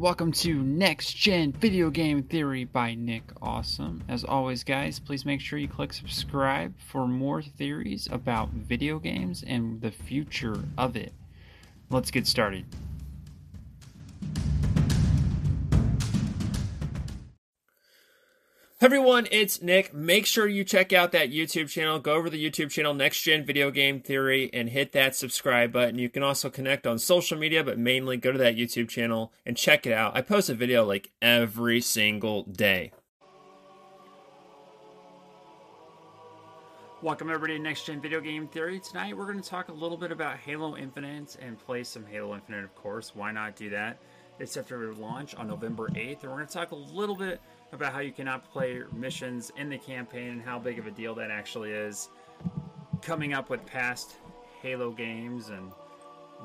Welcome to Next Gen Video Game Theory by Nick Awesome. As always, guys, please make sure you click subscribe for more theories about video games and the future of it. Let's get started. Everyone, it's Nick. Make sure you check out that YouTube channel. Go over the YouTube channel Next Gen Video Game Theory and hit that subscribe button. You can also connect on social media, but mainly go to that YouTube channel and check it out. I post a video like every single day. Welcome everybody to Next Gen Video Game Theory. Tonight we're going to talk a little bit about Halo Infinite and play some Halo Infinite, of course. Why not do that? It's after launch on November 8th, and we're going to talk a little bit about how you cannot play missions in the campaign and how big of a deal that actually is. Coming up with past Halo games and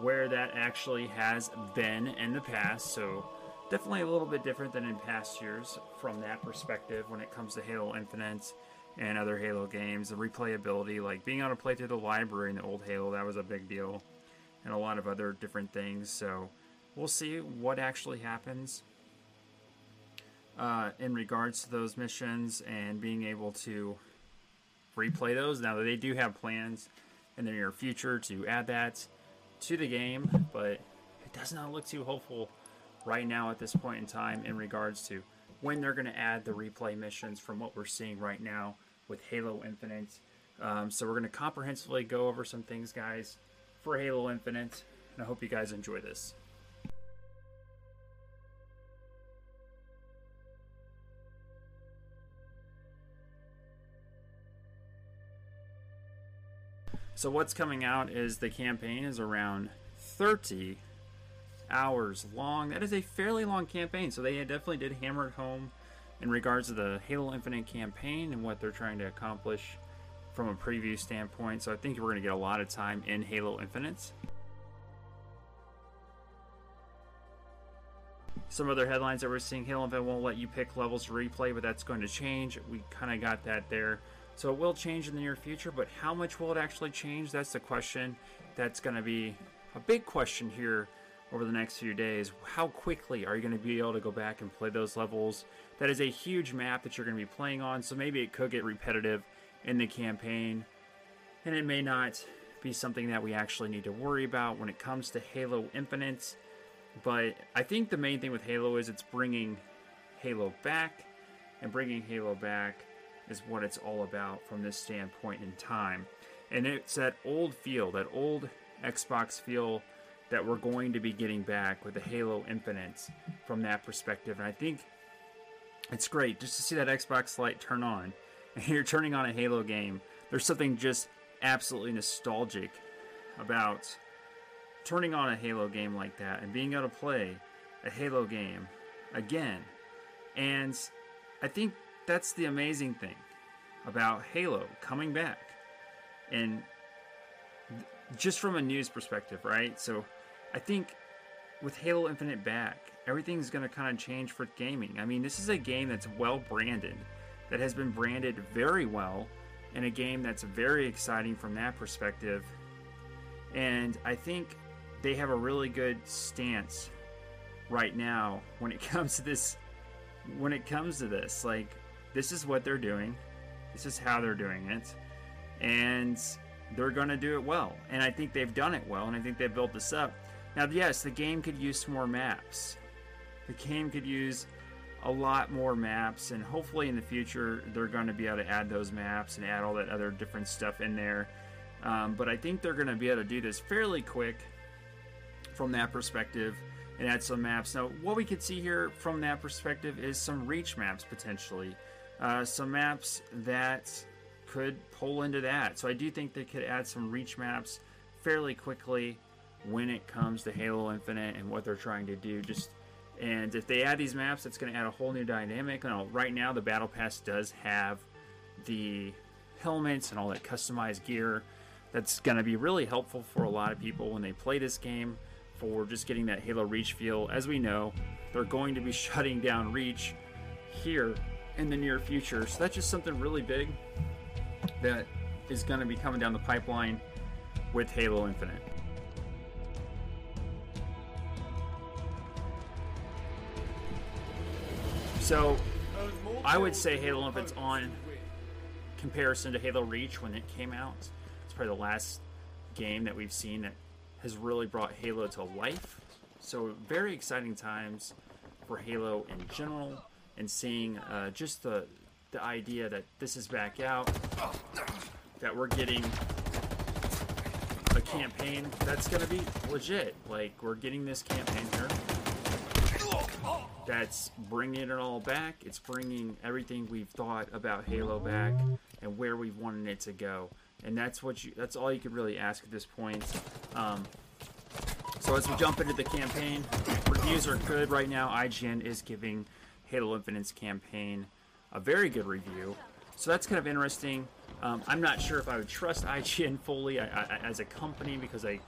where that actually has been in the past. So, definitely a little bit different than in past years from that perspective when it comes to Halo Infinite and other Halo games. The replayability, like being able to play through the library in the old Halo, that was a big deal. And a lot of other different things. So, we'll see what actually happens uh, in regards to those missions and being able to replay those. Now they do have plans in the near future to add that to the game, but it does not look too hopeful right now at this point in time in regards to when they're going to add the replay missions from what we're seeing right now with Halo Infinite. Um, so we're going to comprehensively go over some things, guys, for Halo Infinite, and I hope you guys enjoy this. So what's coming out is the campaign is around 30 hours long. That is a fairly long campaign. So they definitely did hammer it home in regards to the Halo Infinite campaign and what they're trying to accomplish from a preview standpoint. So I think we're going to get a lot of time in Halo Infinite. Some other headlines that we're seeing Halo Infinite won't let you pick levels to replay, but that's going to change. We kind of got that there. So it will change in the near future, but how much will it actually change? That's the question. That's going to be a big question here over the next few days. How quickly are you going to be able to go back and play those levels? That is a huge map that you're going to be playing on, so maybe it could get repetitive in the campaign, and it may not be something that we actually need to worry about when it comes to Halo Infinite. But I think the main thing with Halo is it's bringing Halo back, and bringing Halo back is what it's all about from this standpoint in time. And it's that old feel, that old Xbox feel that we're going to be getting back with the Halo Infinite from that perspective. And I think it's great just to see that Xbox light turn on and you're turning on a Halo game. There's something just absolutely nostalgic about turning on a Halo game like that and being able to play a Halo game again. And I think that's the amazing thing about Halo coming back. And just from a news perspective, right? So I think with Halo Infinite back, everything's going to kind of change for gaming. I mean, this is a game that's well branded, that has been branded very well, and a game that's very exciting from that perspective. And I think they have a really good stance right now when it comes to this when it comes to this like this is what they're doing. This is how they're doing it. And they're going to do it well. And I think they've done it well, and I think they've built this up. Now, yes, the game could use some more maps. The game could use a lot more maps, and hopefully in the future they're going to be able to add those maps and add all that other different stuff in there. Um, but I think they're going to be able to do this fairly quick from that perspective and add some maps. Now, what we could see here from that perspective is some reach maps potentially uh, some maps that could pull into that. So I do think they could add some reach maps fairly quickly when it comes to Halo Infinite and what they're trying to do. Just and if they add these maps, it's going to add a whole new dynamic. Now, right now, the Battle Pass does have the helmets and all that customized gear. That's going to be really helpful for a lot of people when they play this game for just getting that Halo Reach feel. As we know, they're going to be shutting down Reach here in the near future. So that's just something really big that is going to be coming down the pipeline with Halo Infinite. So I would say Halo Infinite's on comparison to Halo Reach when it came out. It's probably the last game that we've seen that has really brought Halo to life. So very exciting times for Halo in general, and seeing uh, just the the idea that this is back out, that we're getting a campaign that's gonna be legit. Like we're getting this campaign here. That's bringing it all back. It's bringing everything we've thought about Halo back and where we've wanted it to go. And that's what you. That's all you could really ask at this point. Um, so as we jump into the campaign, reviews are good right now. IGN is giving Halo Infinite's campaign a very good review. So that's kind of interesting. Um, I'm not sure if I would trust IGN fully I, I, as a company because I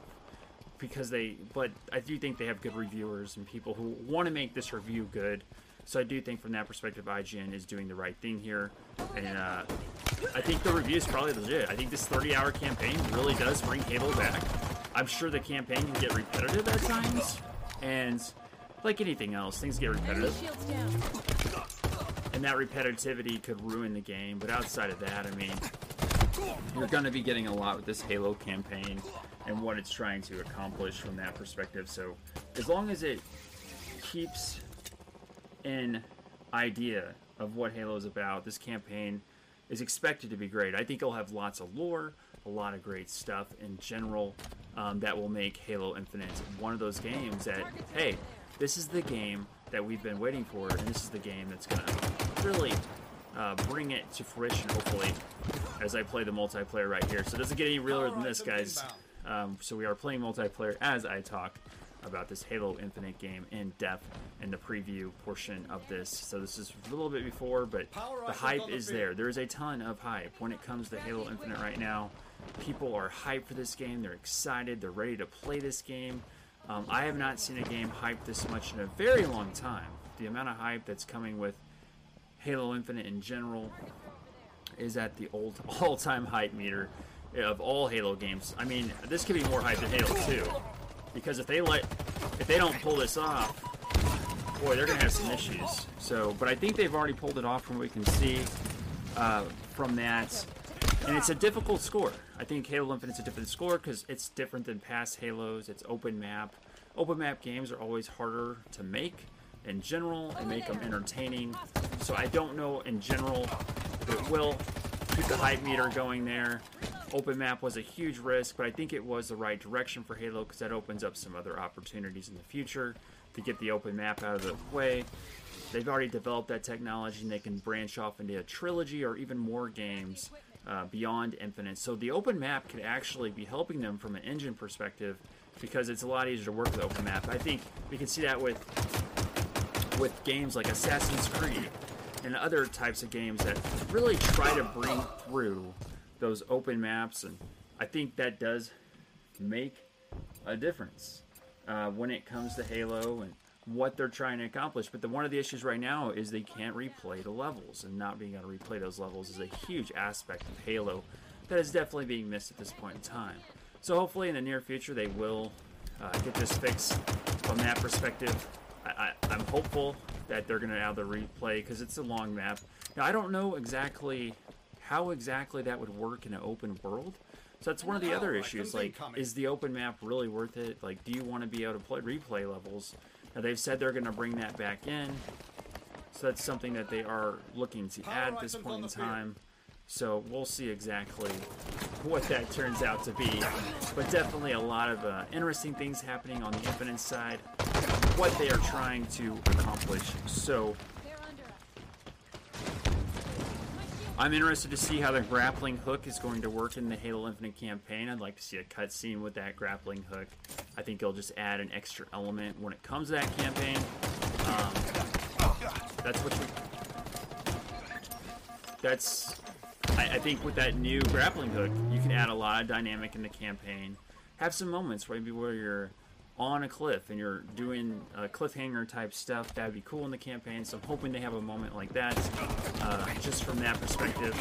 because they but I do think they have good reviewers and people who want to make this review good. So I do think from that perspective, IGN is doing the right thing here, and uh, I think the review is probably legit. I think this 30-hour campaign really does bring Halo back. I'm sure the campaign can get repetitive at times, and like anything else, things get repetitive. And that repetitivity could ruin the game, but outside of that, I mean, you're going to be getting a lot with this Halo campaign and what it's trying to accomplish from that perspective. So, as long as it keeps an idea of what Halo is about, this campaign is expected to be great. I think it'll have lots of lore, a lot of great stuff in general um, that will make Halo Infinite one of those games that, hey, this is the game that we've been waiting for, and this is the game that's going to really uh, bring it to fruition, hopefully, as I play the multiplayer right here. So it doesn't get any realer than this, guys. Um, so we are playing multiplayer as I talk about this Halo Infinite game in depth in the preview portion of this. So this is a little bit before, but the hype is there. There is a ton of hype when it comes to Halo Infinite right now. People are hyped for this game. They're excited. They're ready to play this game. Um, I have not seen a game hyped this much in a very long time. The amount of hype that's coming with Halo Infinite in general is at the old all-time hype meter of all Halo games. I mean, this could be more hype than Halo 2 because if they let if they don't pull this off, boy, they're gonna have some issues. So, but I think they've already pulled it off from what we can see uh, from that, and it's a difficult score. I think Halo Infinite's a different score because it's different than past Halos. It's open map. Open map games are always harder to make in general and make them entertaining. So I don't know in general if it will keep the hype meter going there. Open map was a huge risk, but I think it was the right direction for Halo because that opens up some other opportunities in the future to get the open map out of the way. They've already developed that technology and they can branch off into a trilogy or even more games uh, beyond Infinite. So the open map could actually be helping them from an engine perspective because it's a lot easier to work with open map. I think we can see that with with games like Assassin's Creed and other types of games that really try to bring through those open maps, and I think that does make a difference uh, when it comes to Halo and what they're trying to accomplish. But the, one of the issues right now is they can't replay the levels, and not being able to replay those levels is a huge aspect of Halo that is definitely being missed at this point in time. So hopefully in the near future they will uh, get this fixed from that perspective. I, am hopeful that they're going to add the replay because it's a long map. Now I don't know exactly how exactly that would work in an open world. So that's one of the other issues. Like, is the open map really worth it? Like, do you want to be able to play replay levels? Now they've said they're going to bring that back in. So that's something that they are looking to add at this point in time. So we'll see exactly what that turns out to be. But definitely a lot of uh, interesting things happening on the Infinite side. What they are trying to accomplish. So I'm interested to see how the grappling hook is going to work in the Halo Infinite campaign. I'd like to see a cutscene with that grappling hook. I think it'll just add an extra element when it comes to that campaign. Um, that's what you. That's. I, I think with that new grappling hook, you can add a lot of dynamic in the campaign. Have some moments maybe where you're on a cliff and you're doing a cliffhanger type stuff, that'd be cool in the campaign. So I'm hoping they have a moment like that. Uh, just from that perspective,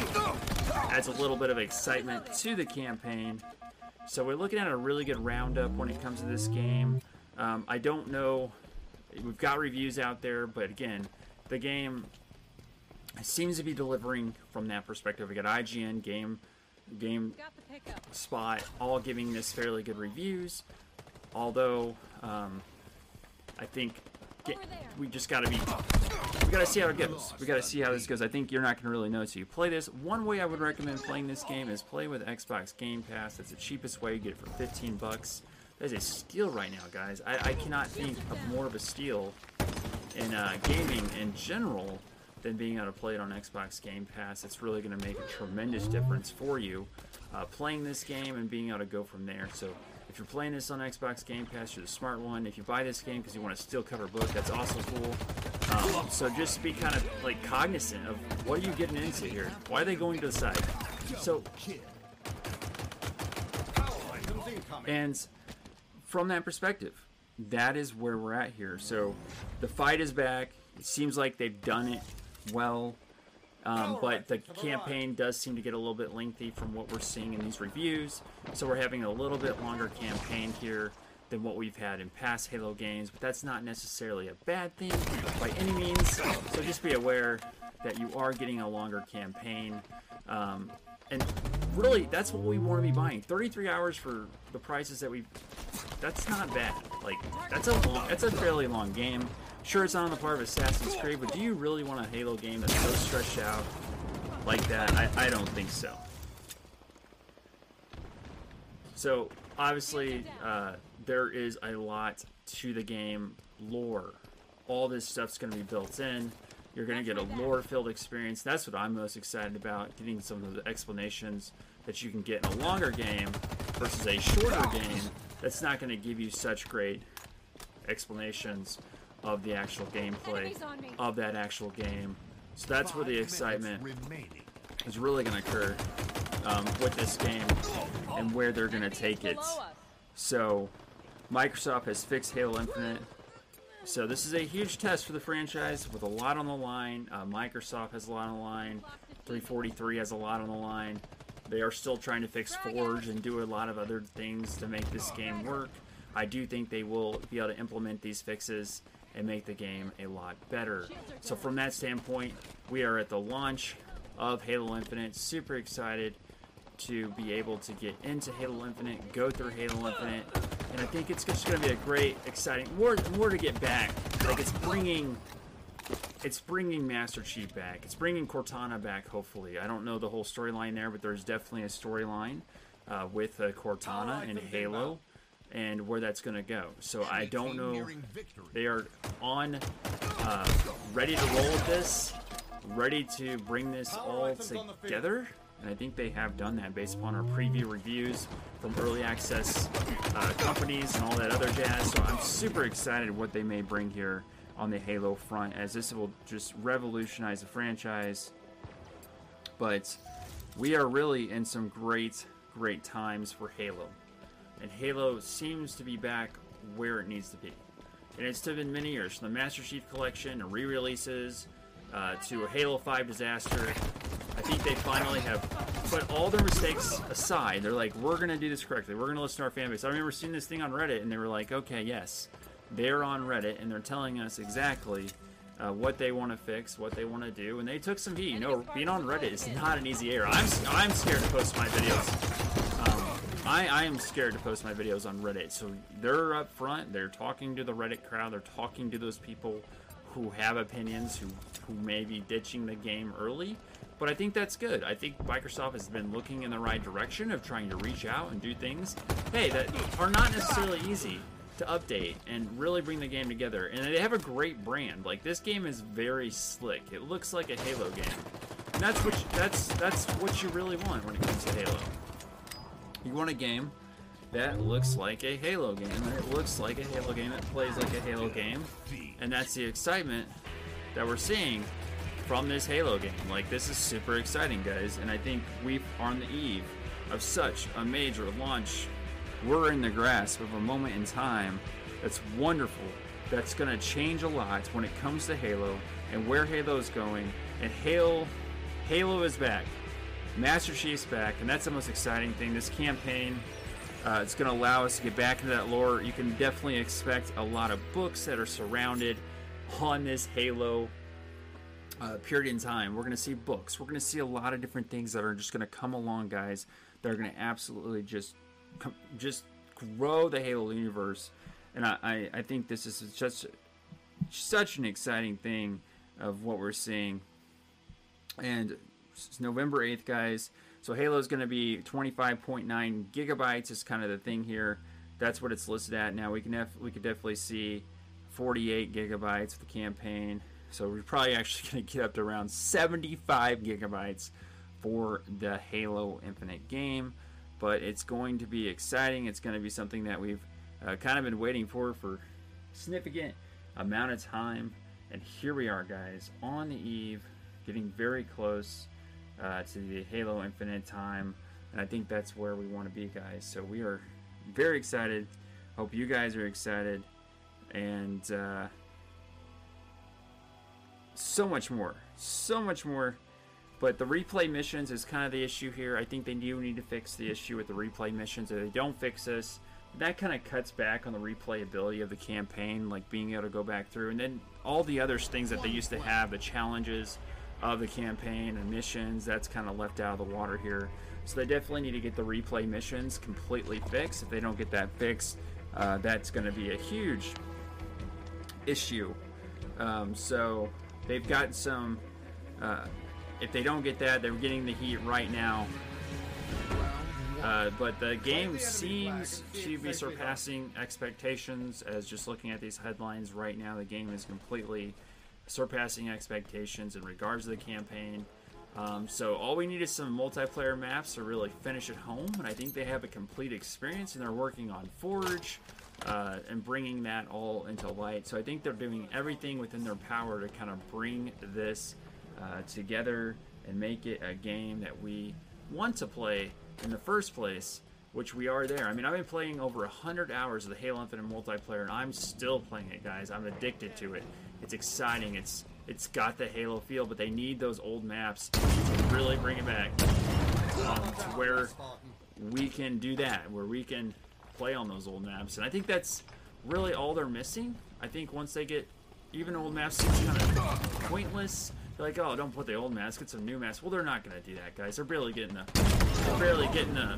adds a little bit of excitement to the campaign. So we're looking at a really good roundup when it comes to this game. Um, I don't know. We've got reviews out there, but again, the game seems to be delivering from that perspective. We got IGN, Game, Game Spot, all giving this fairly good reviews. Although, um, I think get, we just got to be we got to see how it goes. We got to see how this goes. I think you're not going to really know until you play this. One way I would recommend playing this game is play with Xbox Game Pass. That's the cheapest way. You get it for 15 bucks. That is a steal right now, guys. I, I cannot think of more of a steal in uh, gaming in general than being able to play it on Xbox Game Pass. It's really going to make a tremendous difference for you uh, playing this game and being able to go from there. So if you're playing this on Xbox Game Pass, you're the smart one. If you buy this game because you want to still cover book, that's also cool. Um, so just be kind of like cognizant of what are you getting into here? Why are they going to the side? So, and from that perspective, that is where we're at here. So the fight is back. It seems like they've done it well. Um, but the campaign does seem to get a little bit lengthy from what we're seeing in these reviews. So we're having a little bit longer campaign here than what we've had in past Halo games, but that's not necessarily a bad thing by any means. So just be aware that you are getting a longer campaign. Um, and really, that's what we want to be buying. 33 hours for the prices that we that's not bad. Like that's a long, that's a fairly long game. Sure, it's not on the part of Assassin's Creed, but do you really want a Halo game that's so stretched out like that? I, I don't think so. So obviously, uh, there is a lot to the game lore. All this stuff's going to be built in. You're going to get a lore-filled experience. That's what I'm most excited about, getting some of the explanations that you can get in a longer game versus a shorter game that's not going to give you such great explanations of the actual gameplay of that actual game. So that's where the excitement is really going to occur um, with this game and where they're going to take it. So Microsoft has fixed Halo Infinite. So this is a huge test for the franchise with a lot on the line. Uh, Microsoft has a lot on the line. 343 has a lot on the line. They are still trying to fix Forge and do a lot of other things to make this game work. I do think they will be able to implement these fixes and make the game a lot better. So from that standpoint, we are at the launch of Halo Infinite. Super excited to be able to get into Halo Infinite, go through Halo Infinite, and I think it's just going to be a great, exciting, more, more to get back. Like it's bringing it's bringing Master Chief back. It's bringing Cortana back, hopefully. I don't know the whole storyline there, but there's definitely a storyline uh, with uh, Cortana and Halo and where that's going to go. So I don't know. They are on, uh, ready to roll with this, ready to bring this all together. And I think they have done that based upon our preview reviews from early access uh, companies and all that other jazz. So I'm super excited what they may bring here on the Halo front, as this will just revolutionize the franchise. But we are really in some great, great times for Halo. And Halo seems to be back where it needs to be. And it's been many years from the Master Chief Collection and re releases uh, to a Halo 5 disaster. I think they finally have put all their mistakes aside. They're like, we're going to do this correctly. We're going to listen to our fan base. I remember seeing this thing on Reddit, and they were like, okay, yes, they're on Reddit and they're telling us exactly uh, what they want to fix, what they want to do, and they took some heat. You know, being on Reddit is not an easy era. I'm I'm scared to post my videos. I I am scared to post my videos on Reddit. So they're up front. They're talking to the Reddit crowd. They're talking to those people who have opinions, who who may be ditching the game early. But I think that's good. I think Microsoft has been looking in the right direction of trying to reach out and do things, hey, that are not necessarily easy to update and really bring the game together. And they have a great brand. Like this game is very slick. It looks like a Halo game. And that's what you, that's that's what you really want when it comes to Halo. You want a game that looks like a Halo game. It looks like a Halo game. It plays like a Halo game. And that's the excitement that we're seeing from this Halo game. Like this is super exciting, guys. And I think we are on the eve of such a major launch we're in the grasp of a moment in time that's wonderful, that's going to change a lot when it comes to Halo and where Halo is going. And Halo, Halo is back. Master Chief's back, and that's the most exciting thing. This campaign, uh, it's going to allow us to get back into that lore. You can definitely expect a lot of books that are surrounded on this Halo uh, period in time. We're going to see books. We're going to see a lot of different things that are just going to come along, guys. That are going to absolutely just, just grow the Halo universe. And I, I, I think this is just such an exciting thing of what we're seeing. And it's November 8th, guys. So Halo is going to be 25.9 gigabytes is kind of the thing here. That's what it's listed at. Now we can def- we could definitely see 48 gigabytes of the campaign. So we're probably actually going to get up to around 75 gigabytes for the Halo Infinite game. But it's going to be exciting. It's going to be something that we've uh, kind of been waiting for for significant amount of time. And here we are, guys, on the eve, getting very close uh, to the Halo Infinite time. And I think that's where we want to be, guys. So we are very excited. Hope you guys are excited. And uh, so much more. So much more. But the replay missions is kind of the issue here. I think they do need to fix the issue with the replay missions. If they don't fix this, that kind of cuts back on the replayability of the campaign, like being able to go back through. And then all the other things that they used to have, the challenges of the campaign and missions, that's kind of left out of the water here. So they definitely need to get the replay missions completely fixed. If they don't get that fixed, uh, that's going to be a huge issue. Um, so they've got some. Uh, if they don't get that, they're getting the heat right now. Uh, but the game seems to be surpassing expectations. As just looking at these headlines right now, the game is completely surpassing expectations in regards to the campaign. Um, so all we need is some multiplayer maps to really finish at home, and I think they have a complete experience, and they're working on Forge uh, and bringing that all into light. So I think they're doing everything within their power to kind of bring this uh, together and make it a game that we want to play in the first place, which we are there. I mean, I've been playing over 100 hours of the Halo Infinite multiplayer, and I'm still playing it, guys. I'm addicted to it. It's exciting. It's it's got the Halo feel, but they need those old maps to really bring it back um, to where we can do that, where we can play on those old maps. And I think that's really all they're missing. I think once they get even old maps seems kind of pointless. They're like, oh, don't put the old maps, get some new maps. Well, they're not going to do that, guys. They're barely getting the, they're barely getting the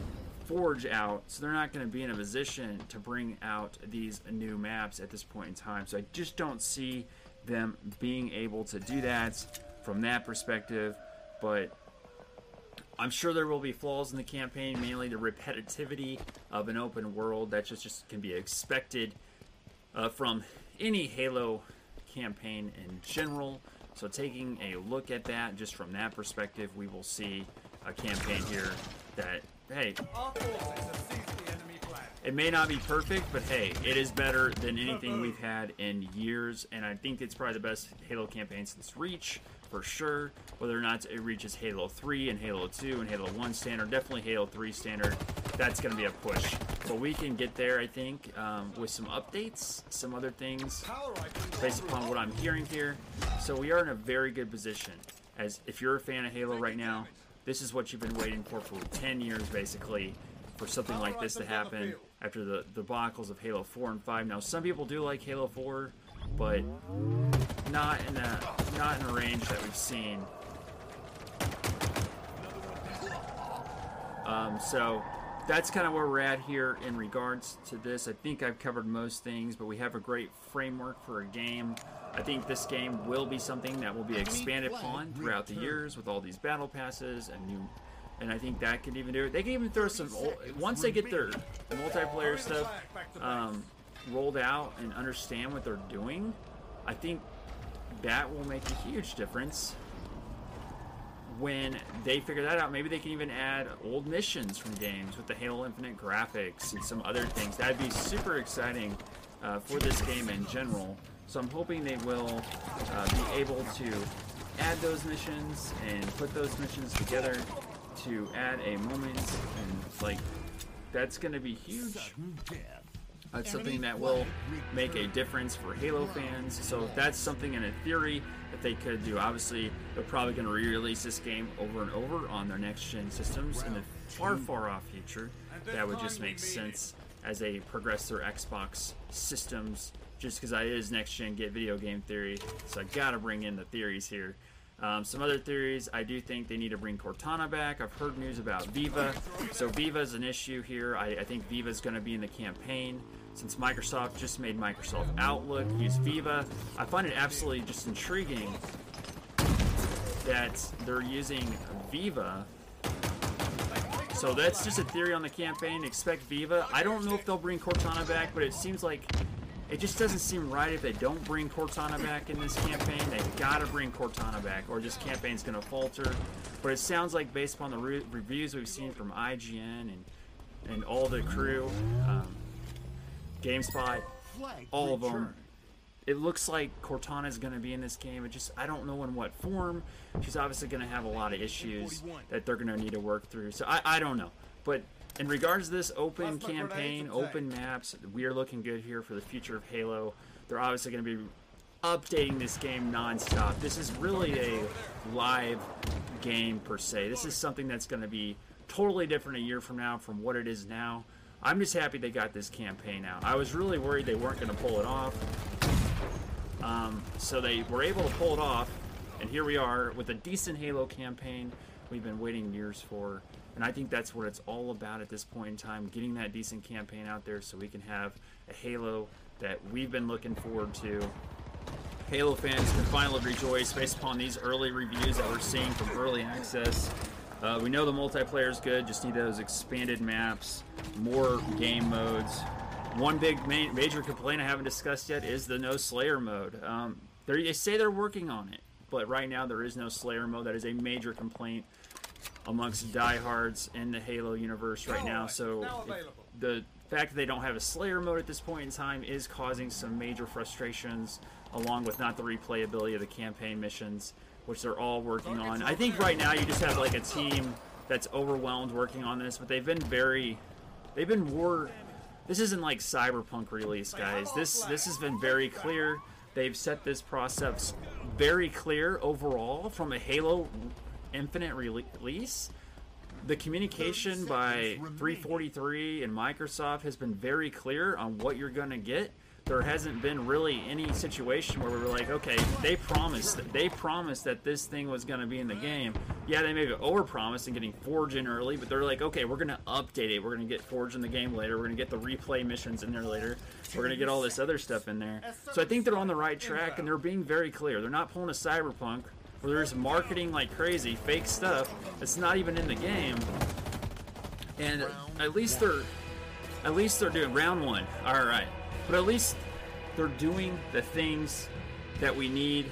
forge out, so they're not going to be in a position to bring out these new maps at this point in time. So I just don't see them being able to do that from that perspective. But I'm sure there will be flaws in the campaign, mainly the repetitivity of an open world that just, just can be expected uh, from any Halo campaign in general. So taking a look at that, just from that perspective, we will see a campaign here that, hey, it may not be perfect, but hey, it is better than anything we've had in years, and I think it's probably the best Halo campaign since Reach, for sure. Whether or not it reaches Halo 3 and Halo 2 and Halo 1 standard, definitely Halo 3 standard, that's going to be a push. But we can get there, I think, um, with some updates, some other things, based upon what I'm hearing here. So we are in a very good position. As if you're a fan of Halo right now, this is what you've been waiting for for 10 years, basically, for something like this to happen after the debacles of Halo 4 and 5. Now, some people do like Halo 4, but not in a not in a range that we've seen. Um, so that's kind of where we're at here in regards to this. I think I've covered most things, but we have a great framework for a game. I think this game will be something that will be expanded upon throughout the years with all these battle passes and new. And I think that could even do it. They can even throw some old, once they get their multiplayer stuff um, rolled out and understand what they're doing. I think that will make a huge difference when they figure that out, maybe they can even add old missions from games with the Halo Infinite graphics and some other things. That'd be super exciting uh, for this game in general. So I'm hoping they will uh, be able to add those missions and put those missions together to add a moment and like that's to be huge. That's something that will make a difference for Halo fans. So if that's something in a theory that they could do, obviously they're probably going to re-release this game over and over on their next-gen systems in the far, far off future. That would just make sense as they progress their Xbox systems. Just because I is next-gen get video game theory, so I got to bring in the theories here. Um, some other theories, I do think they need to bring Cortana back. I've heard news about Viva. So Viva is an issue here. I, I think Viva is going to be in the campaign. Since Microsoft just made Microsoft Outlook use Viva, I find it absolutely just intriguing that they're using Viva. So that's just a theory on the campaign. Expect Viva. I don't know if they'll bring Cortana back, but it seems like it just doesn't seem right if they don't bring Cortana back in this campaign. They've got to bring Cortana back, or this campaign's to falter. But it sounds like, based upon the re reviews we've seen from IGN and and all the crew, um, GameSpot, all of them, it looks like Cortana is going to be in this game. It just I don't know in what form. She's obviously to have a lot of issues that they're to need to work through. So I, I don't know, but in regards to this open campaign, open maps, we are looking good here for the future of Halo. They're obviously going to be updating this game nonstop. This is really a live game per se. This is something that's going to be totally different a year from now from what it is now. I'm just happy they got this campaign out. I was really worried they weren't going to pull it off. Um, so they were able to pull it off, and here we are with a decent Halo campaign we've been waiting years for. And I think that's what it's all about at this point in time, getting that decent campaign out there so we can have a Halo that we've been looking forward to. Halo fans can finally rejoice based upon these early reviews that we're seeing from early access. Uh, we know the multiplayer is good, just need those expanded maps, more game modes. One big major complaint I haven't discussed yet is the no Slayer mode. Um, they say they're working on it, but right now there is no Slayer mode. That is a major complaint amongst diehards in the Halo universe right now. So the fact that they don't have a Slayer mode at this point in time is causing some major frustrations, along with not the replayability of the campaign missions, which they're all working on. I think right now you just have like a team that's overwhelmed working on this, but they've been very, they've been more. This isn't like Cyberpunk release, guys. This this has been very clear. They've set this process very clear overall from a Halo Infinite release, the communication by 343 and Microsoft has been very clear on what you're going to get. There hasn't been really any situation where we were like, okay, they promised they promised that this thing was going to be in the game. Yeah, they maybe overpromised and getting Forge in early, but they're like, okay, we're going to update it. We're going to get Forge in the game later. We're going to get the replay missions in there later. We're going to get all this other stuff in there. So I think they're on the right track and they're being very clear. They're not pulling a Cyberpunk where there's marketing like crazy, fake stuff that's not even in the game. And at least they're at least they're doing round one. All right. But at least they're doing the things that we need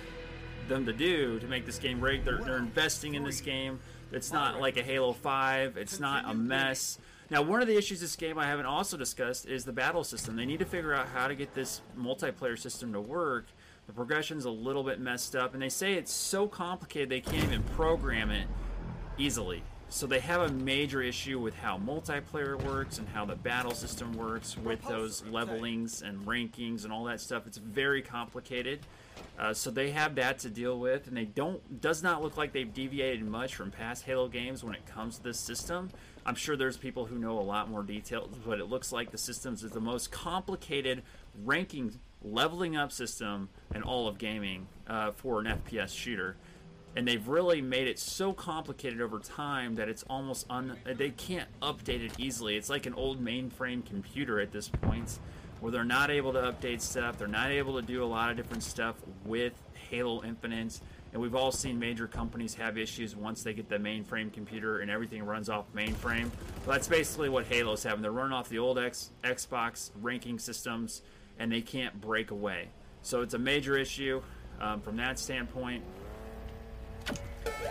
them to do to make this game great. They're, they're investing in this game. It's not like a Halo 5. It's not a mess. Now, one of the issues this game I haven't also discussed is the battle system. They need to figure out how to get this multiplayer system to work the progression's a little bit messed up, and they say it's so complicated they can't even program it easily. So they have a major issue with how multiplayer works and how the battle system works with those levelings and rankings and all that stuff. It's very complicated. Uh, so they have that to deal with, and they don't. Does not look like they've deviated much from past Halo games when it comes to this system. I'm sure there's people who know a lot more details, but it looks like the systems is the most complicated ranking leveling up system in all of gaming uh, for an FPS shooter. And they've really made it so complicated over time that it's almost un. They can't update it easily. It's like an old mainframe computer at this point, where they're not able to update stuff. They're not able to do a lot of different stuff with Halo Infinite. And we've all seen major companies have issues once they get the mainframe computer and everything runs off mainframe. Well, that's basically what Halo's having. They're running off the old X, Xbox ranking systems and they can't break away. So it's a major issue um, from that standpoint.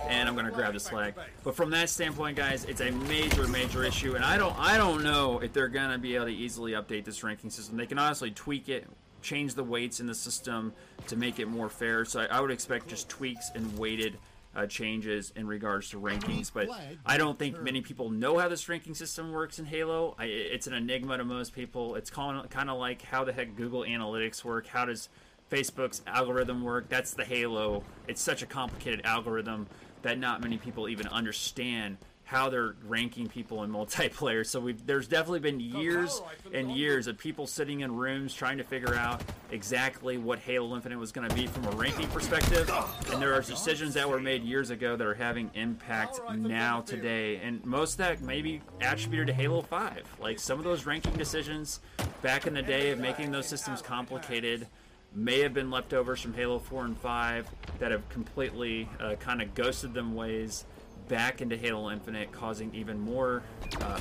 And I'm going to grab the slack. But from that standpoint, guys, it's a major, major issue. And I don't, I don't know if they're going to be able to easily update this ranking system. They can honestly tweak it, change the weights in the system to make it more fair. So I, I would expect just tweaks and weighted uh, changes in regards to rankings. But I don't think many people know how this ranking system works in Halo. I, it's an enigma to most people. It's kind of like how the heck Google Analytics work. How does Facebook's algorithm work? That's the Halo. It's such a complicated algorithm that not many people even understand how they're ranking people in multiplayer. So we've, there's definitely been years and years of people sitting in rooms trying to figure out exactly what Halo Infinite was going to be from a ranking perspective. And there are decisions that were made years ago that are having impact now today. And most of that may be attributed to Halo 5. Like some of those ranking decisions back in the day of making those systems complicated may have been leftovers from Halo 4 and 5 that have completely uh, kind of ghosted them ways back into Halo Infinite, causing even more uh,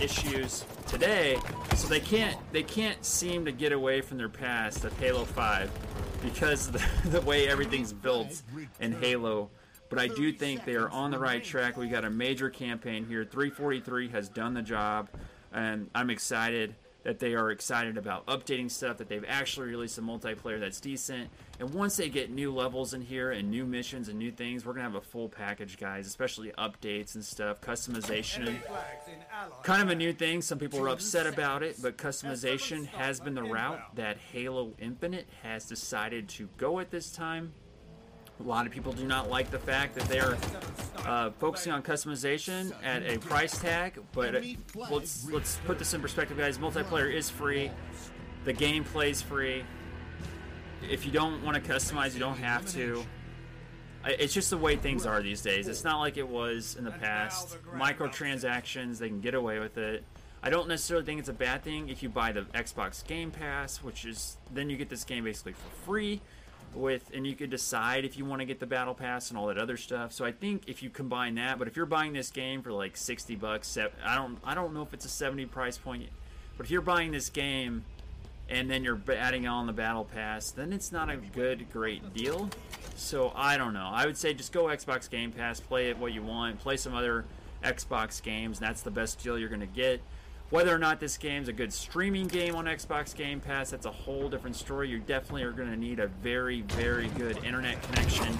issues today. So they can't they can't seem to get away from their past of Halo 5 because the, the way everything's built in Halo. But I do think they are on the right track. We got a major campaign here. 343 has done the job, and I'm excited that they are excited about updating stuff, that they've actually released a multiplayer that's decent. And once they get new levels in here and new missions and new things, we're going to have a full package, guys, especially updates and stuff, customization. Kind of a new thing. Some people are upset about it, but customization has been the route that Halo Infinite has decided to go at this time. A lot of people do not like the fact that they're uh, focusing on customization at a price tag, but let's let's put this in perspective, guys. Multiplayer is free. The gameplay is free. If you don't want to customize, you don't have to. It's just the way things are these days. It's not like it was in the past. Microtransactions, they can get away with it. I don't necessarily think it's a bad thing if you buy the Xbox Game Pass, which is then you get this game basically for free with and you could decide if you want to get the battle pass and all that other stuff so i think if you combine that but if you're buying this game for like 60 bucks i don't i don't know if it's a 70 price point but if you're buying this game and then you're adding on the battle pass then it's not a good great deal so i don't know i would say just go xbox game pass play it what you want play some other xbox games and that's the best deal you're going to get whether or not this game's a good streaming game on Xbox Game Pass, that's a whole different story. You definitely are going to need a very, very good internet connection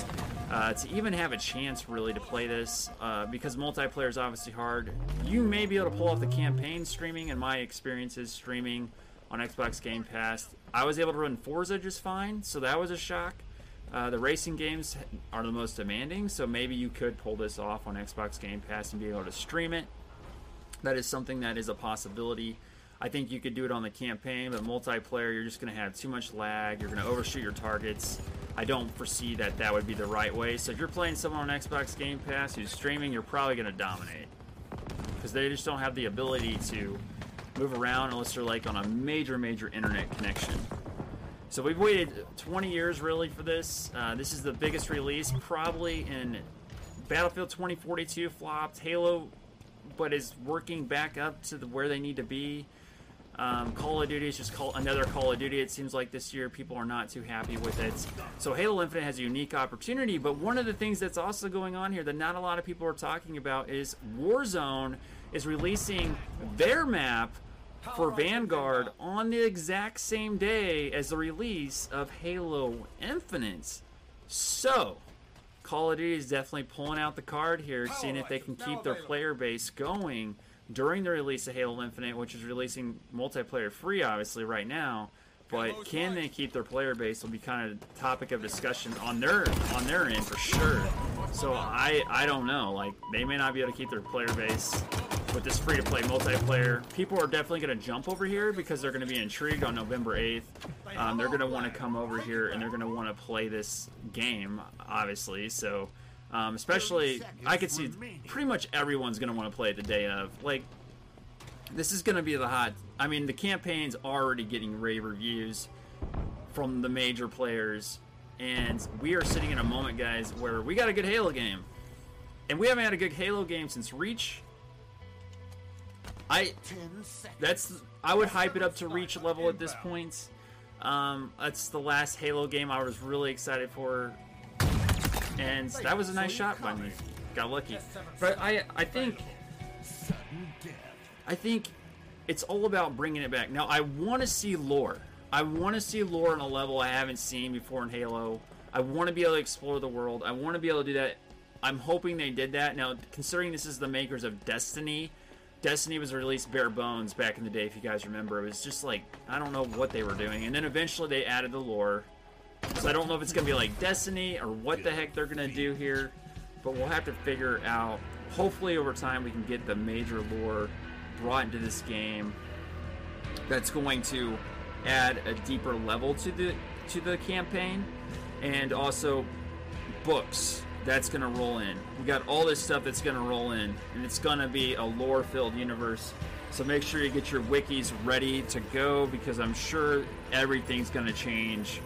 uh, to even have a chance really to play this uh, because multiplayer is obviously hard. You may be able to pull off the campaign streaming, and my experience is streaming on Xbox Game Pass. I was able to run Forza just fine, so that was a shock. Uh, the racing games are the most demanding, so maybe you could pull this off on Xbox Game Pass and be able to stream it that is something that is a possibility. I think you could do it on the campaign, but multiplayer, you're just going to have too much lag. You're going to overshoot your targets. I don't foresee that that would be the right way. So if you're playing someone on Xbox Game Pass who's streaming, you're probably going to dominate because they just don't have the ability to move around unless they're like on a major, major internet connection. So we've waited 20 years really for this. Uh, this is the biggest release probably in Battlefield 2042 flopped. Halo but is working back up to the, where they need to be. Um, Call of Duty is just call, another Call of Duty. It seems like this year people are not too happy with it. So Halo Infinite has a unique opportunity. But one of the things that's also going on here that not a lot of people are talking about is Warzone is releasing their map for Vanguard on the exact same day as the release of Halo Infinite. So Call of Duty is definitely pulling out the card here, seeing if they can keep their player base going during the release of Halo Infinite, which is releasing multiplayer free, obviously, right now. But can they keep their player base? Will be kind of topic of discussion on their on their end for sure. So I I don't know. Like they may not be able to keep their player base with this free to play multiplayer. People are definitely going to jump over here because they're going to be intrigued on November 8th. Um, they're going to want to come over here and they're going to want to play this game, obviously. So, um, especially, I could see pretty much everyone's going to want to play the day of. Like, this is going to be the hot. I mean, the campaign's already getting rave reviews from the major players. And we are sitting in a moment, guys, where we got a good Halo game. And we haven't had a good Halo game since Reach I that's I would hype it up to reach level at this point. Um, that's the last Halo game I was really excited for, and that was a nice shot by me. Got lucky, but I I think I think it's all about bringing it back. Now I want to see lore. I want to see lore on a level I haven't seen before in Halo. I want to be able to explore the world. I want to be able to do that. I'm hoping they did that. Now, considering this is the makers of Destiny, Destiny was released bare bones back in the day, if you guys remember. It was just like, I don't know what they were doing. And then eventually they added the lore. So I don't know if it's going to be like Destiny or what the heck they're going to do here. But we'll have to figure out hopefully over time we can get the major lore brought into this game that's going to add a deeper level to the to the campaign and also books that's going to roll in. We got all this stuff that's going to roll in and it's going to be a lore filled universe. So make sure you get your wikis ready to go because I'm sure everything's going to change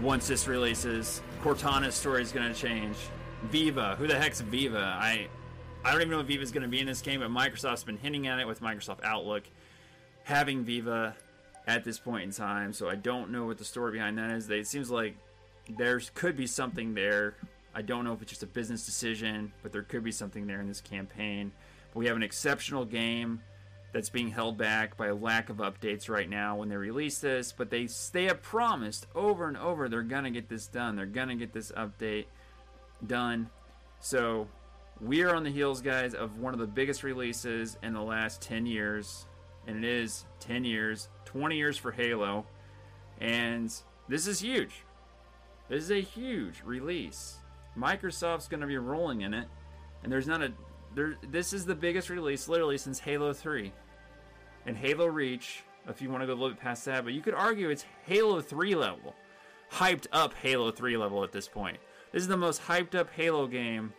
once this releases. Cortana's story is going to change. Viva, who the heck's Viva? I I don't even know if Viva's going to be in this game, but Microsoft's been hinting at it with Microsoft Outlook having Viva at this point in time. So I don't know what the story behind that is. It seems like there could be something there. I don't know if it's just a business decision, but there could be something there in this campaign. But we have an exceptional game that's being held back by a lack of updates right now when they release this. But they they have promised over and over they're gonna get this done. They're gonna get this update done. So we are on the heels, guys, of one of the biggest releases in the last 10 years and it is 10 years, 20 years for Halo, and this is huge. This is a huge release. Microsoft's going to be rolling in it, and there's not a there. This is the biggest release literally since Halo 3, and Halo Reach. If you want to go a little bit past that, but you could argue it's Halo 3 level, hyped up Halo 3 level at this point. This is the most hyped up Halo game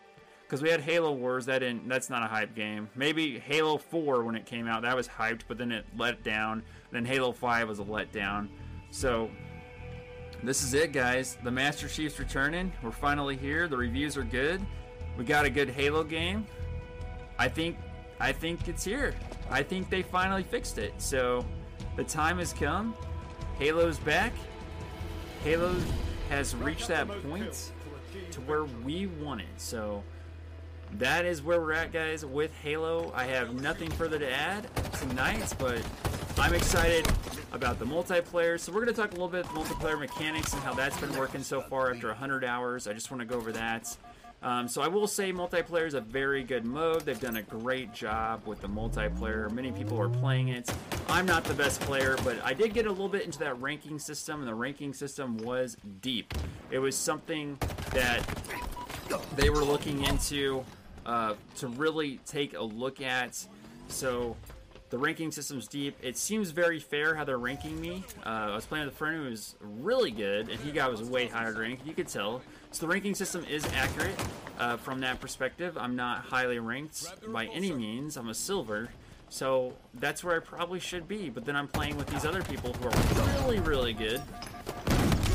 because we had Halo Wars. That didn't. That's not a hype game. Maybe Halo 4 when it came out, that was hyped, but then it let down. Then Halo 5 was a letdown. So this is it, guys. The Master Chief's returning. We're finally here. The reviews are good. We got a good Halo game. I think. I think it's here. I think they finally fixed it. So the time has come. Halo's back. Halo has reached that point to where we want it. So that is where we're at, guys, with Halo. I have nothing further to add tonight, but I'm excited about the multiplayer. So we're going to talk a little bit multiplayer mechanics and how that's been working so far after 100 hours. I just want to go over that. Um, so I will say multiplayer is a very good mode. They've done a great job with the multiplayer. Many people are playing it. I'm not the best player, but I did get a little bit into that ranking system, and the ranking system was deep. It was something that they were looking into uh, to really take a look at. So the ranking system's deep. It seems very fair how they're ranking me. Uh, I was playing with a friend who was really good, and he got was way higher ranked. You could tell. So the ranking system is accurate uh, from that perspective. I'm not highly ranked by any means. I'm a silver. So that's where I probably should be. But then I'm playing with these other people who are really, really good.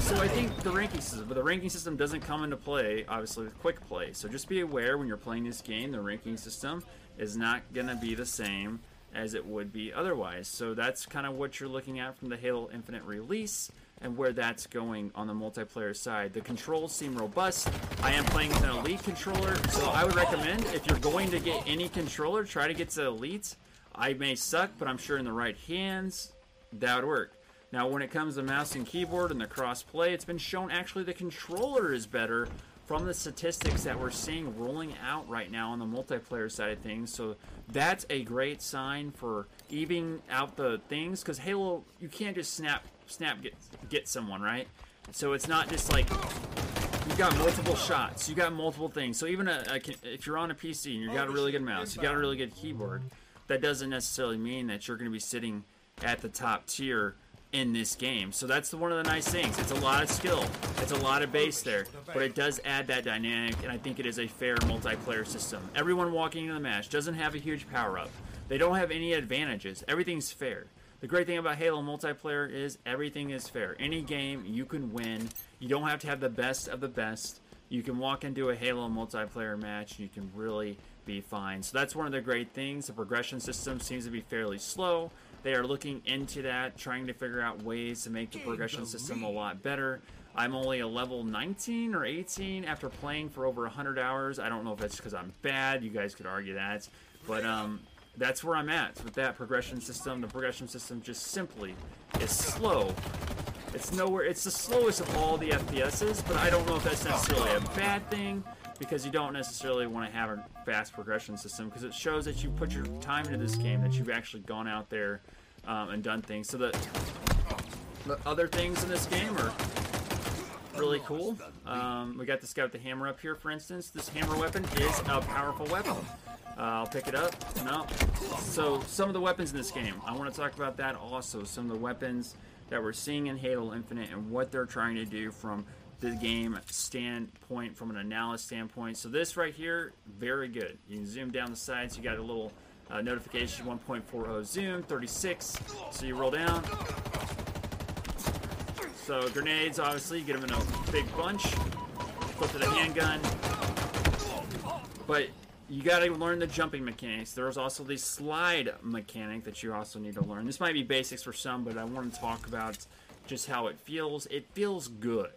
So I think the ranking system, but the ranking system doesn't come into play, obviously, with quick play. So just be aware when you're playing this game, the ranking system is not going to be the same as it would be otherwise. So that's kind of what you're looking at from the Halo Infinite release and where that's going on the multiplayer side. The controls seem robust. I am playing with an Elite controller, so I would recommend if you're going to get any controller, try to get to Elite. I may suck, but I'm sure in the right hands, that would work. Now, when it comes to mouse and keyboard and the cross-play, it's been shown actually the controller is better from the statistics that we're seeing rolling out right now on the multiplayer side of things. So that's a great sign for evening out the things because Halo, you can't just snap, snap, get get someone right. So it's not just like you got multiple shots, you got multiple things. So even a, a, if you're on a PC and you got a really good mouse, you got a really good keyboard, that doesn't necessarily mean that you're going to be sitting at the top tier in this game. So that's one of the nice things. It's a lot of skill. It's a lot of base there, but it does add that dynamic, and I think it is a fair multiplayer system. Everyone walking into the match doesn't have a huge power up. They don't have any advantages. Everything's fair. The great thing about Halo multiplayer is everything is fair. Any game you can win. You don't have to have the best of the best. You can walk into a Halo multiplayer match and you can really be fine. So that's one of the great things. The progression system seems to be fairly slow. They are looking into that, trying to figure out ways to make the progression system a lot better. I'm only a level 19 or 18 after playing for over 100 hours. I don't know if that's because I'm bad. You guys could argue that. But um, that's where I'm at with that progression system. The progression system just simply is slow. It's nowhere. It's the slowest of all the FPSs, but I don't know if that's necessarily a bad thing because you don't necessarily want to have a fast progression system because it shows that you put your time into this game, that you've actually gone out there um, and done things. So the, the other things in this game are really cool. Um, we got guy with the hammer up here, for instance. This hammer weapon is a powerful weapon. Uh, I'll pick it up. No. So some of the weapons in this game, I want to talk about that also. Some of the weapons that we're seeing in Halo Infinite and what they're trying to do from the game standpoint, from an analysis standpoint. So this right here, very good. You can zoom down the sides. You got a little uh, notification 1.40 zoom, 36. So you roll down. So grenades, obviously, you get them in a big bunch. Flip to the handgun. But you got to learn the jumping mechanics. There's also the slide mechanic that you also need to learn. This might be basics for some, but I want to talk about just how it feels. It feels good.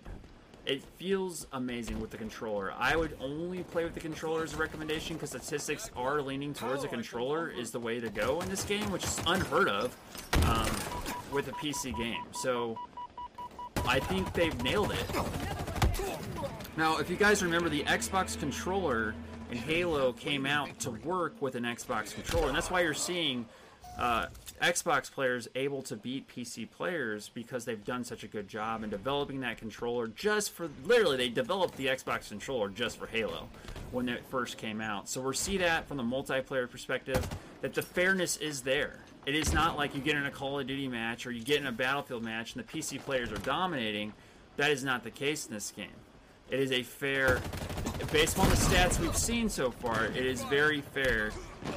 It feels amazing with the controller. I would only play with the controller as a recommendation because statistics are leaning towards a controller is the way to go in this game, which is unheard of um, with a PC game. So I think they've nailed it. Now, if you guys remember, the Xbox controller and Halo came out to work with an Xbox controller, and that's why you're seeing uh, Xbox players able to beat PC players because they've done such a good job in developing that controller just for literally they developed the Xbox controller just for Halo when it first came out. So we see that from the multiplayer perspective that the fairness is there. It is not like you get in a Call of Duty match or you get in a Battlefield match and the PC players are dominating. That is not the case in this game. It is a fair, based on the stats we've seen so far, it is very fair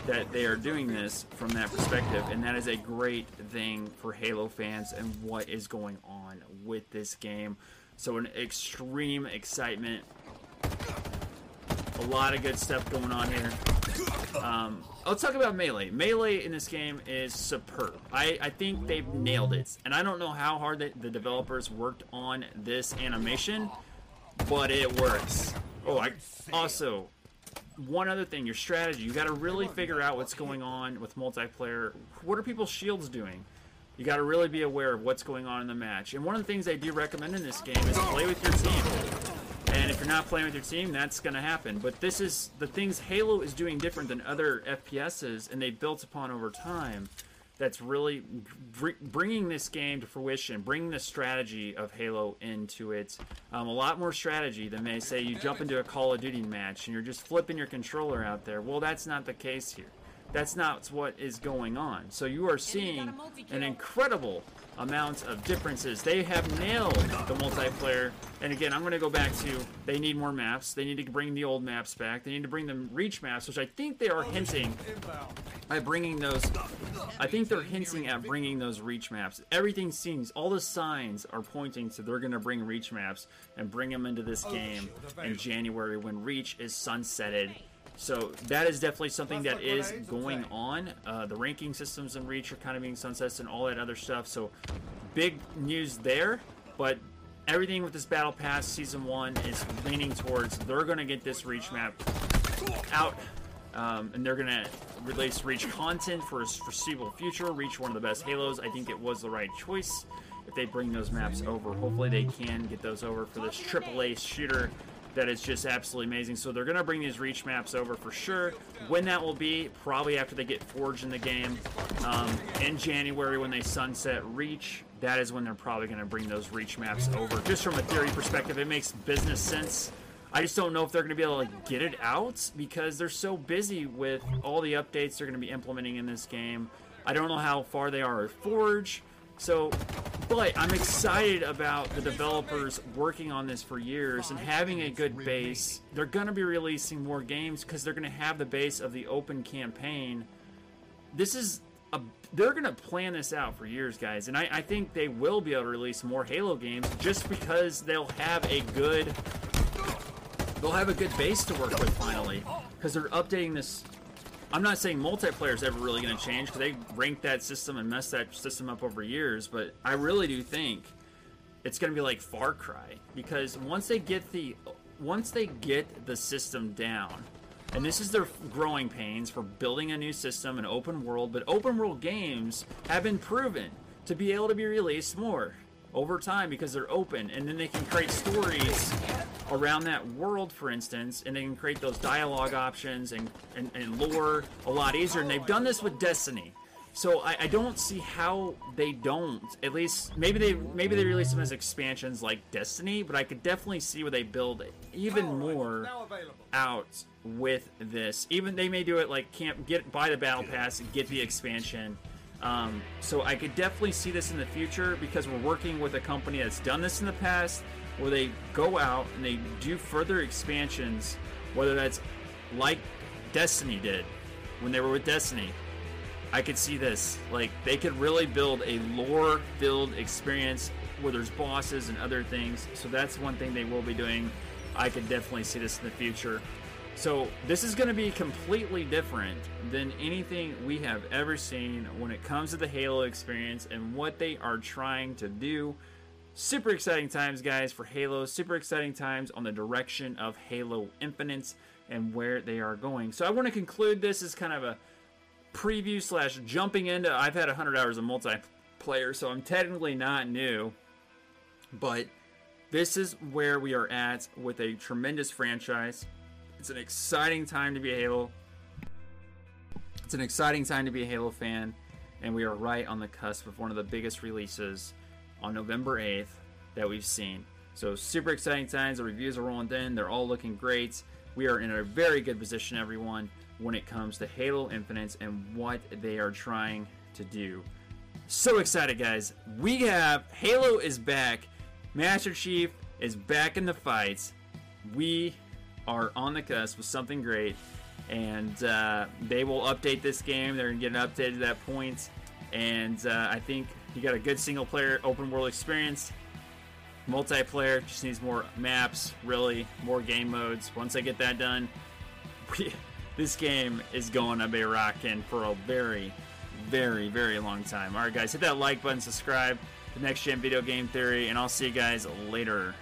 that they are doing this from that perspective, and that is a great thing for Halo fans and what is going on with this game. So, an extreme excitement. A lot of good stuff going on here. Um, let's talk about melee. Melee in this game is superb. I, I think they've nailed it, and I don't know how hard the, the developers worked on this animation but it works. Oh, I also one other thing, your strategy. You got to really figure out what's going on with multiplayer. What are people's shields doing? You got to really be aware of what's going on in the match. And one of the things I do recommend in this game is play with your team. And if you're not playing with your team, that's going to happen. But this is the things Halo is doing different than other FPSs, and they built upon over time that's really bringing this game to fruition, bringing the strategy of Halo into it. Um, a lot more strategy than they say you jump into a Call of Duty match and you're just flipping your controller out there. Well, that's not the case here. That's not what is going on. So you are seeing an incredible amount of differences. They have nailed the multiplayer. And again, I'm going to go back to they need more maps. They need to bring the old maps back. They need to bring them reach maps, which I think they are hinting at bringing those. I think they're hinting at bringing those reach maps. Everything seems, all the signs are pointing to they're going to bring reach maps and bring them into this game in January when reach is sunsetted so that is definitely something that is going on. Uh, the ranking systems in Reach are kind of being sunsets and all that other stuff. So big news there. But everything with this Battle Pass Season 1 is leaning towards they're going to get this Reach map out. Um, and they're going to release Reach content for a foreseeable future. Reach one of the best Halos. I think it was the right choice if they bring those maps over. Hopefully they can get those over for this AAA shooter that is just absolutely amazing. So they're going to bring these reach maps over for sure. When that will be, probably after they get Forged in the game. Um, in January when they sunset Reach, that is when they're probably going to bring those reach maps over. Just from a theory perspective, it makes business sense. I just don't know if they're going to be able to get it out because they're so busy with all the updates they're going to be implementing in this game. I don't know how far they are with Forge. So, but I'm excited about the developers working on this for years and having a good base. They're going to be releasing more games because they're going to have the base of the open campaign. This is a, they're going to plan this out for years, guys, and I, I think they will be able to release more Halo games just because they'll have a good they'll have a good base to work with finally because they're updating this I'm not saying multiplayer is ever really going to change because they ranked that system and messed that system up over years, but I really do think it's going to be like Far Cry because once they get the once they get the system down, and this is their growing pains for building a new system, an open world, but open world games have been proven to be able to be released more over time because they're open and then they can create stories around that world for instance and they can create those dialogue options and, and, and lore a lot easier and they've done this with destiny So I, I don't see how they don't. At least maybe they maybe they release them as expansions like Destiny, but I could definitely see where they build even more out with this. Even they may do it like can't get buy the battle pass and get the expansion. Um, so I could definitely see this in the future because we're working with a company that's done this in the past, where they go out and they do further expansions, whether that's like Destiny did when they were with Destiny. I could see this. Like they could really build a lore-filled experience where there's bosses and other things. So that's one thing they will be doing. I could definitely see this in the future. So this is going to be completely different than anything we have ever seen when it comes to the Halo experience and what they are trying to do. Super exciting times, guys, for Halo. Super exciting times on the direction of Halo Infinite and where they are going. So I want to conclude this as kind of a preview slash jumping into. I've had 100 hours of multiplayer, so I'm technically not new, but this is where we are at with a tremendous franchise it's an exciting time to be a Halo. It's an exciting time to be a Halo fan, and we are right on the cusp of one of the biggest releases on November 8th that we've seen. So super exciting times. The reviews are rolling in. They're all looking great. We are in a very good position, everyone, when it comes to Halo Infinite and what they are trying to do. So excited, guys. We have Halo is back. Master Chief is back in the fights. We are on the cusp with something great, and uh, they will update this game. They're gonna get an update at that point, and uh, I think you got a good single player open world experience. Multiplayer just needs more maps, really, more game modes. Once I get that done, we, this game is going to be rocking for a very, very, very long time. All right, guys, hit that like button, subscribe to Next Gen Video Game Theory, and I'll see you guys later.